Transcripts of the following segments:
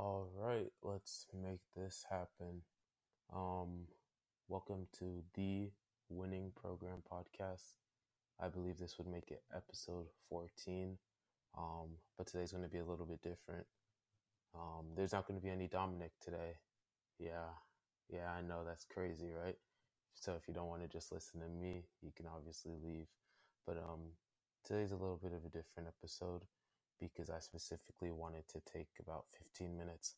All right, let's make this happen. Um, welcome to the Winning Program podcast. I believe this would make it episode 14. Um, but today's going to be a little bit different. Um, there's not going to be any Dominic today. Yeah, yeah, I know that's crazy, right? So if you don't want to just listen to me, you can obviously leave. But um, today's a little bit of a different episode because I specifically wanted to take about 15 minutes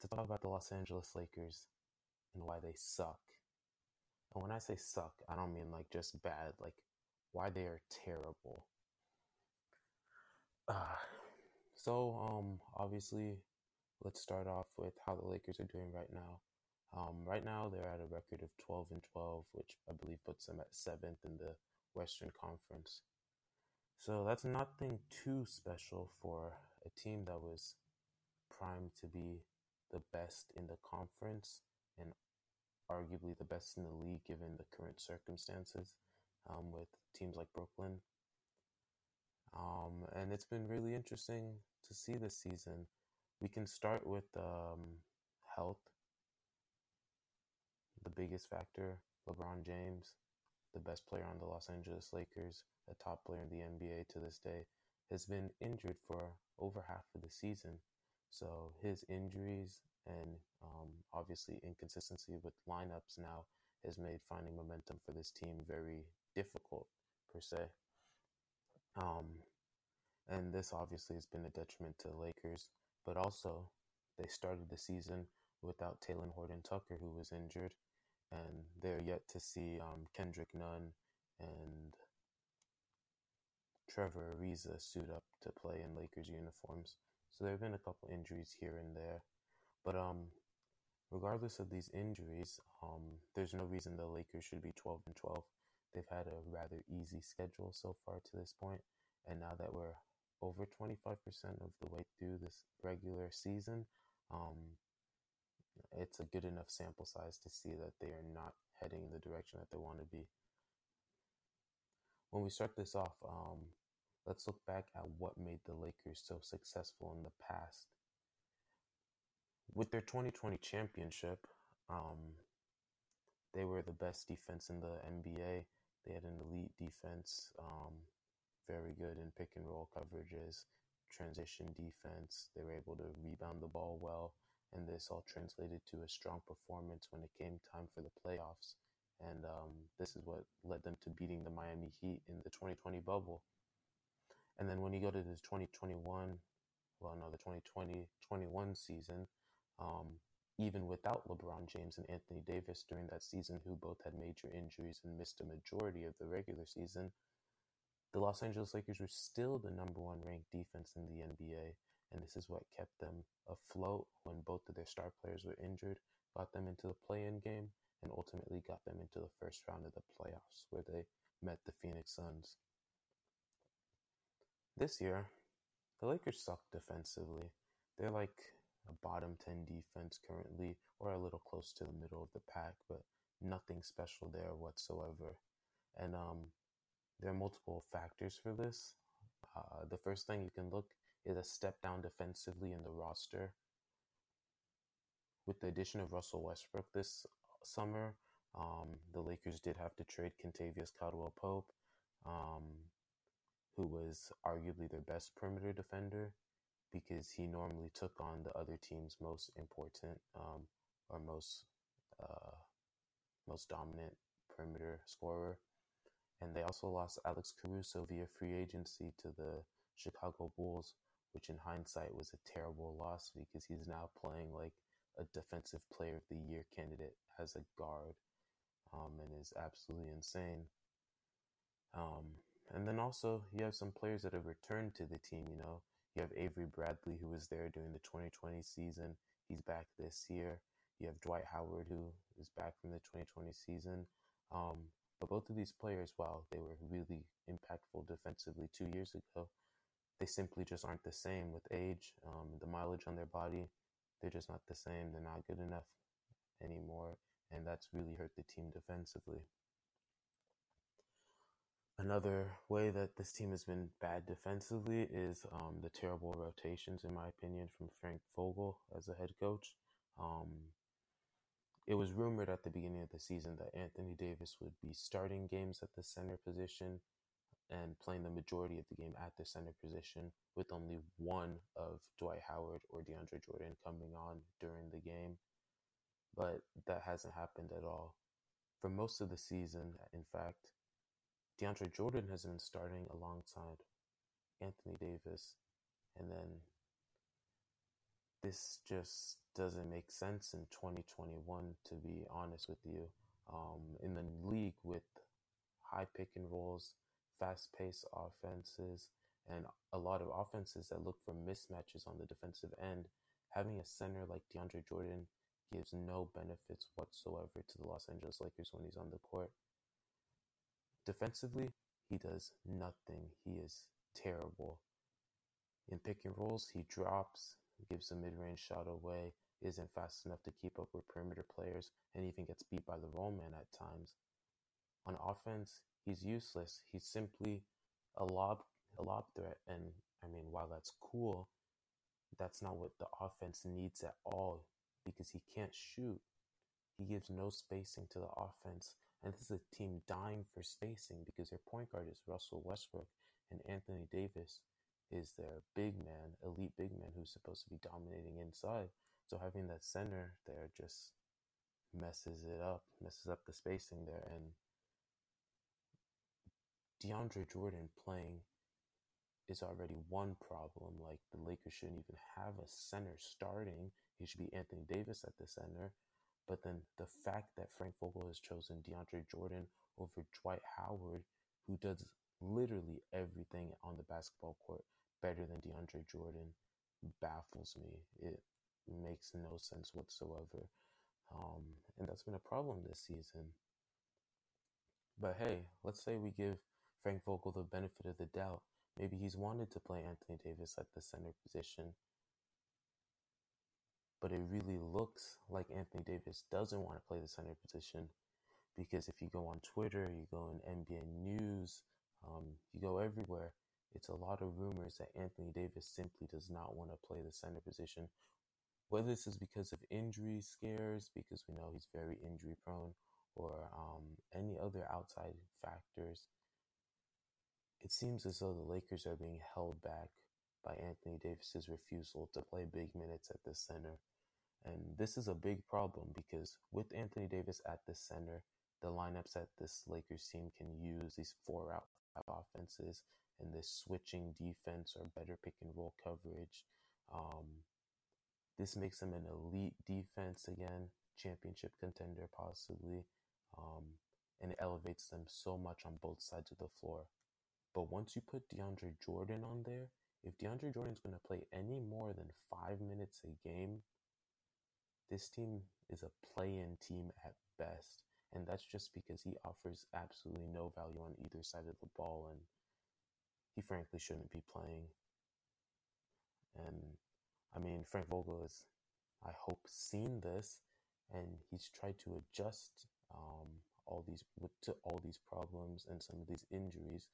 to talk about the Los Angeles Lakers and why they suck. And when I say suck, I don't mean like just bad, like why they are terrible. Uh, so, um, obviously, let's start off with how the Lakers are doing right now. Um, right now, they're at a record of 12 and 12, which I believe puts them at seventh in the Western Conference. So that's nothing too special for a team that was primed to be the best in the conference and arguably the best in the league given the current circumstances um, with teams like Brooklyn. Um, and it's been really interesting to see this season. We can start with um, health, the biggest factor. LeBron James, the best player on the Los Angeles Lakers, a top player in the NBA to this day, has been injured for over half of the season. So his injuries and um, obviously inconsistency with lineups now has made finding momentum for this team very difficult per se. Um, and this obviously has been a detriment to the Lakers, but also they started the season without Talen Horton Tucker, who was injured, and they're yet to see um, Kendrick Nunn and Trevor Ariza suit up to play in Lakers uniforms. So there have been a couple injuries here and there, but um, regardless of these injuries, um, there's no reason the Lakers should be 12 and 12. They've had a rather easy schedule so far to this point, and now that we're over 25% of the way through this regular season, um, it's a good enough sample size to see that they are not heading in the direction that they want to be. When we start this off, um, let's look back at what made the Lakers so successful in the past. With their 2020 championship, um, they were the best defense in the NBA. They had an elite defense, um, very good in pick and roll coverages, transition defense. They were able to rebound the ball well, and this all translated to a strong performance when it came time for the playoffs. And um, this is what led them to beating the Miami Heat in the 2020 bubble. And then when you go to the 2021, well, no, the 2020 21 season, um, even without LeBron James and Anthony Davis during that season, who both had major injuries and missed a majority of the regular season, the Los Angeles Lakers were still the number one ranked defense in the NBA. And this is what kept them afloat when both of their star players were injured, got them into the play in game, and ultimately got them into the first round of the playoffs where they met the Phoenix Suns. This year, the Lakers suck defensively. They're like a bottom 10 defense currently, or a little close to the middle of the pack, but nothing special there whatsoever. And um, there are multiple factors for this. Uh, the first thing you can look is a step down defensively in the roster. With the addition of Russell Westbrook this summer, um, the Lakers did have to trade Kentavious Caldwell Pope. Um, who was arguably their best perimeter defender because he normally took on the other team's most important um, or most uh, most dominant perimeter scorer. And they also lost Alex Caruso via free agency to the Chicago Bulls, which in hindsight was a terrible loss because he's now playing like a defensive player of the year candidate as a guard um, and is absolutely insane. Um, and then also you have some players that have returned to the team. You know, you have Avery Bradley who was there during the 2020 season. He's back this year. You have Dwight Howard who is back from the 2020 season. Um, but both of these players, while they were really impactful defensively two years ago, they simply just aren't the same with age, um, the mileage on their body. They're just not the same. They're not good enough anymore. And that's really hurt the team defensively. Another way that this team has been bad defensively is um, the terrible rotations, in my opinion, from Frank Vogel as a head coach. Um, it was rumored at the beginning of the season that Anthony Davis would be starting games at the center position and playing the majority of the game at the center position, with only one of Dwight Howard or DeAndre Jordan coming on during the game. But that hasn't happened at all. For most of the season, in fact, DeAndre Jordan has been starting alongside Anthony Davis, and then this just doesn't make sense in 2021, to be honest with you. Um, in the league with high pick and rolls, fast paced offenses, and a lot of offenses that look for mismatches on the defensive end, having a center like DeAndre Jordan gives no benefits whatsoever to the Los Angeles Lakers when he's on the court. Defensively, he does nothing. He is terrible. In pick and rolls, he drops, gives a mid range shot away, isn't fast enough to keep up with perimeter players, and even gets beat by the roll man at times. On offense, he's useless. He's simply a lob a lob threat, and I mean, while that's cool, that's not what the offense needs at all because he can't shoot. He gives no spacing to the offense, and this is a team dying for spacing because their point guard is Russell Westbrook and Anthony Davis is their big man, elite big man who's supposed to be dominating inside. So having that center there just messes it up, messes up the spacing there. And DeAndre Jordan playing is already one problem. Like the Lakers shouldn't even have a center starting. He should be Anthony Davis at the center. But then the fact that Frank Vogel has chosen DeAndre Jordan over Dwight Howard, who does literally everything on the basketball court better than DeAndre Jordan, baffles me. It makes no sense whatsoever. Um, and that's been a problem this season. But hey, let's say we give Frank Vogel the benefit of the doubt. Maybe he's wanted to play Anthony Davis at the center position. But it really looks like Anthony Davis doesn't want to play the center position because if you go on Twitter, you go in NBA News, um, you go everywhere, it's a lot of rumors that Anthony Davis simply does not want to play the center position. Whether this is because of injury scares, because we know he's very injury prone, or um, any other outside factors, it seems as though the Lakers are being held back by Anthony Davis's refusal to play big minutes at the center. And this is a big problem because with Anthony Davis at the center, the lineups that this Lakers team can use, these four out offenses, and this switching defense or better pick and roll coverage. Um, this makes them an elite defense again, championship contender possibly, um, and it elevates them so much on both sides of the floor. But once you put DeAndre Jordan on there, if DeAndre Jordan's going to play any more than five minutes a game, this team is a play in team at best. And that's just because he offers absolutely no value on either side of the ball. And he frankly shouldn't be playing. And I mean, Frank Vogel has, I hope, seen this, and he's tried to adjust um, all these to all these problems and some of these injuries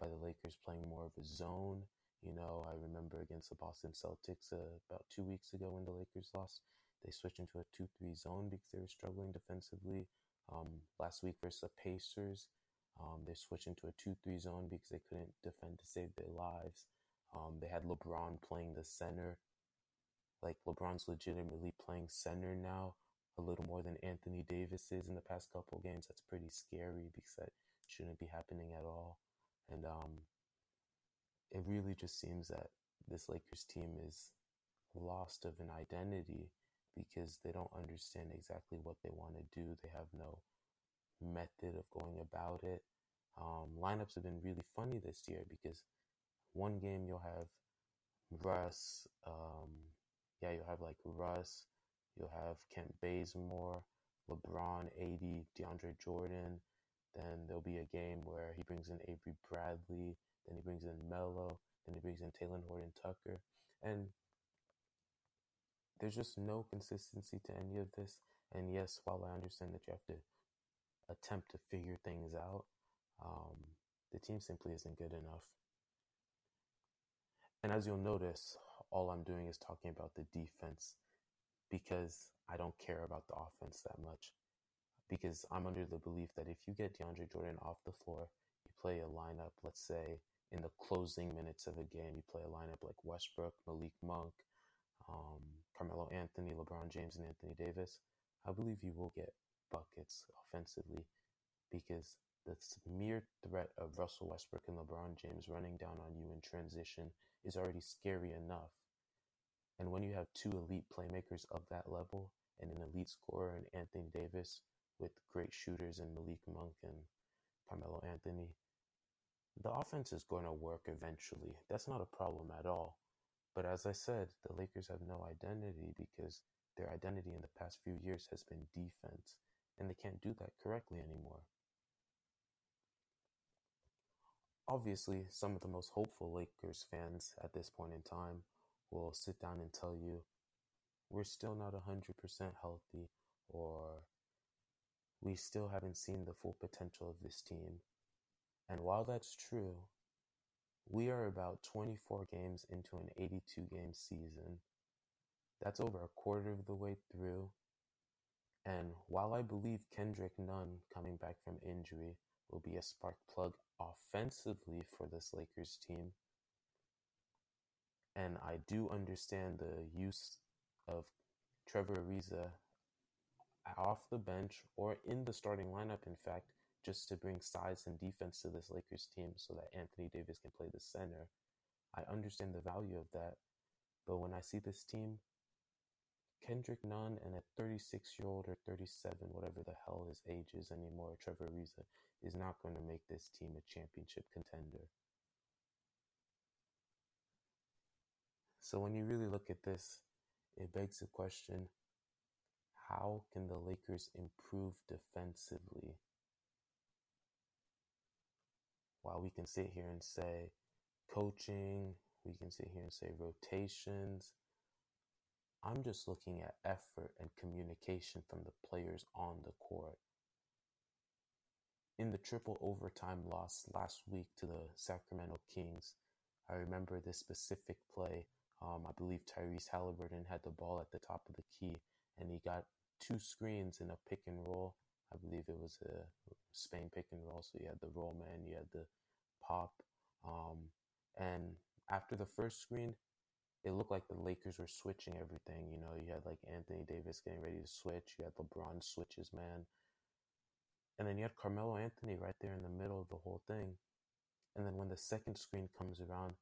by the Lakers playing more of a zone. You know, I remember against the Boston Celtics uh, about two weeks ago when the Lakers lost, they switched into a 2 3 zone because they were struggling defensively. Um, last week versus the Pacers, um, they switched into a 2 3 zone because they couldn't defend to save their lives. Um, they had LeBron playing the center. Like, LeBron's legitimately playing center now, a little more than Anthony Davis is in the past couple games. That's pretty scary because that shouldn't be happening at all. And um, it really just seems that this Lakers team is lost of an identity because they don't understand exactly what they want to do. They have no method of going about it. Um, lineups have been really funny this year because one game you'll have Russ, um, yeah, you'll have like Russ, you'll have Kent Bazemore, LeBron, AD, DeAndre Jordan. Then there'll be a game where he brings in Avery Bradley, then he brings in Melo, then he brings in Talen Horton Tucker. And there's just no consistency to any of this. And yes, while I understand that you have to attempt to figure things out, um, the team simply isn't good enough. And as you'll notice, all I'm doing is talking about the defense because I don't care about the offense that much. Because I'm under the belief that if you get DeAndre Jordan off the floor, you play a lineup, let's say in the closing minutes of a game, you play a lineup like Westbrook, Malik Monk, um, Carmelo Anthony, LeBron James, and Anthony Davis, I believe you will get buckets offensively because the mere threat of Russell Westbrook and LeBron James running down on you in transition is already scary enough. And when you have two elite playmakers of that level and an elite scorer in Anthony Davis with great shooters in Malik Monk and Carmelo Anthony, the offense is going to work eventually. That's not a problem at all. But as I said, the Lakers have no identity because their identity in the past few years has been defense, and they can't do that correctly anymore. Obviously, some of the most hopeful Lakers fans at this point in time will sit down and tell you, we're still not 100% healthy, or we still haven't seen the full potential of this team. And while that's true, we are about 24 games into an 82 game season. That's over a quarter of the way through. And while I believe Kendrick Nunn coming back from injury will be a spark plug offensively for this Lakers team, and I do understand the use of Trevor Ariza off the bench or in the starting lineup, in fact, just to bring size and defense to this Lakers team so that Anthony Davis can play the center. I understand the value of that. But when I see this team, Kendrick Nunn and a 36 year old or 37, whatever the hell his age is anymore, Trevor Ariza, is not going to make this team a championship contender. So when you really look at this, it begs the question how can the Lakers improve defensively? while we can sit here and say coaching, we can sit here and say rotations. I'm just looking at effort and communication from the players on the court. In the triple overtime loss last week to the Sacramento Kings, I remember this specific play. Um, I believe Tyrese Haliburton had the ball at the top of the key and he got two screens in a pick and roll. I believe it was a Spain pick and roll. So you had the roll man, you had the pop. Um, and after the first screen, it looked like the Lakers were switching everything. You know, you had like Anthony Davis getting ready to switch. You had LeBron switches, man. And then you had Carmelo Anthony right there in the middle of the whole thing. And then when the second screen comes around,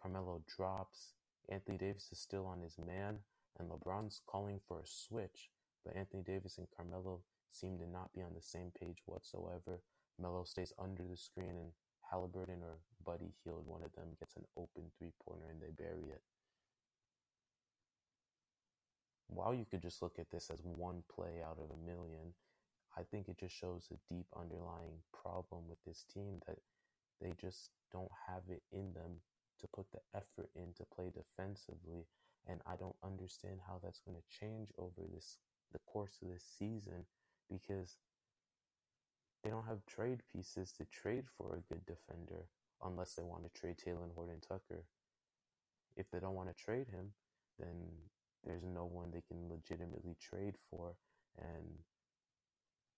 Carmelo drops. Anthony Davis is still on his man, and LeBron's calling for a switch. But Anthony Davis and Carmelo seem to not be on the same page whatsoever. Melo stays under the screen, and Haliburton or Buddy Hield, one of them gets an open three pointer and they bury it. While you could just look at this as one play out of a million, I think it just shows a deep underlying problem with this team that they just don't have it in them to put the effort in to play defensively. And I don't understand how that's going to change over this the course of this season because they don't have trade pieces to trade for a good defender unless they want to trade Talen Horton Tucker. If they don't want to trade him, then there's no one they can legitimately trade for. And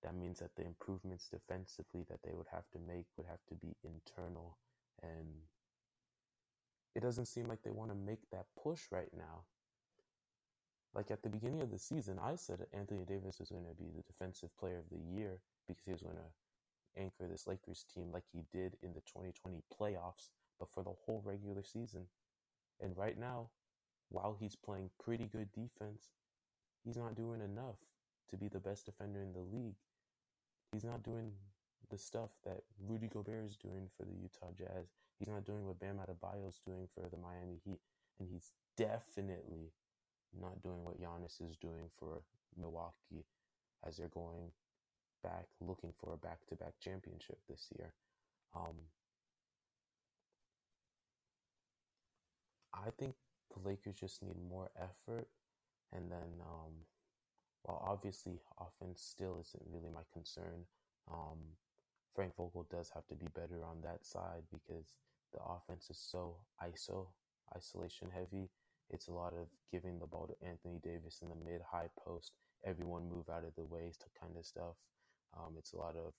that means that the improvements defensively that they would have to make would have to be internal. And it doesn't seem like they want to make that push right now. Like at the beginning of the season, I said Anthony Davis was going to be the defensive player of the year because he was going to anchor this Lakers team like he did in the 2020 playoffs, but for the whole regular season. And right now, while he's playing pretty good defense, he's not doing enough to be the best defender in the league. He's not doing the stuff that Rudy Gobert is doing for the Utah Jazz. He's not doing what Bam Adebayo is doing for the Miami Heat. And he's definitely not doing what Giannis is doing for Milwaukee as they're going back looking for a back-to-back championship this year. Um, I think the Lakers just need more effort, and then um, while obviously offense still isn't really my concern, um, Frank Vogel does have to be better on that side because the offense is so ISO, isolation heavy. It's a lot of giving the ball to Anthony Davis in the mid high post, everyone move out of the way kind of stuff. Um, it's a lot of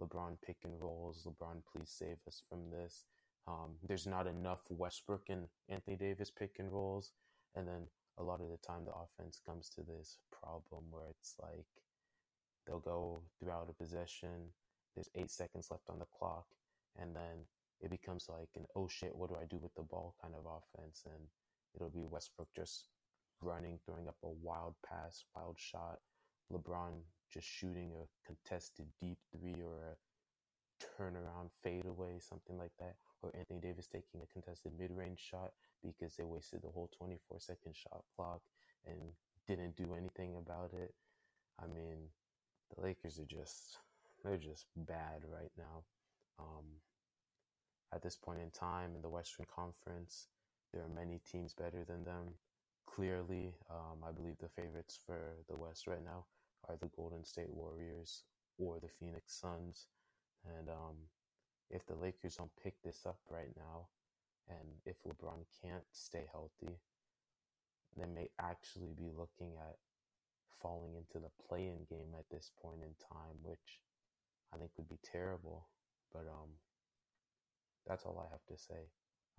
LeBron pick and rolls. LeBron, please save us from this. Um, there's not enough Westbrook and Anthony Davis pick and rolls. And then a lot of the time, the offense comes to this problem where it's like they'll go throughout a possession. There's eight seconds left on the clock. And then it becomes like an oh shit, what do I do with the ball kind of offense. And it'll be Westbrook just running, throwing up a wild pass, wild shot. LeBron just shooting a contested deep three or a turnaround fadeaway, something like that. Or Anthony Davis taking a contested mid range shot because they wasted the whole 24 second shot clock and didn't do anything about it. I mean, the Lakers are just, they're just bad right now. Um, at this point in time in the Western Conference, there are many teams better than them. Clearly, um, I believe the favorites for the West right now are the Golden State Warriors or the Phoenix Suns. And um, if the Lakers don't pick this up right now, and if LeBron can't stay healthy, they may actually be looking at falling into the play-in game at this point in time, which I think would be terrible. But um, that's all I have to say.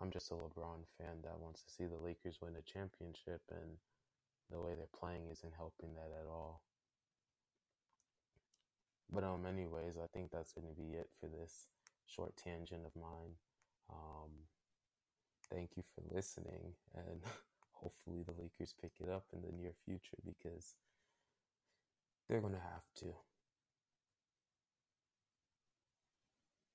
I'm just a LeBron fan that wants to see the Lakers win a championship, and the way they're playing isn't helping that at all. But um, anyways, I think that's going to be it for this short tangent of mine. Um, thank you for listening, and hopefully the Lakers pick it up in the near future because they're going to have to.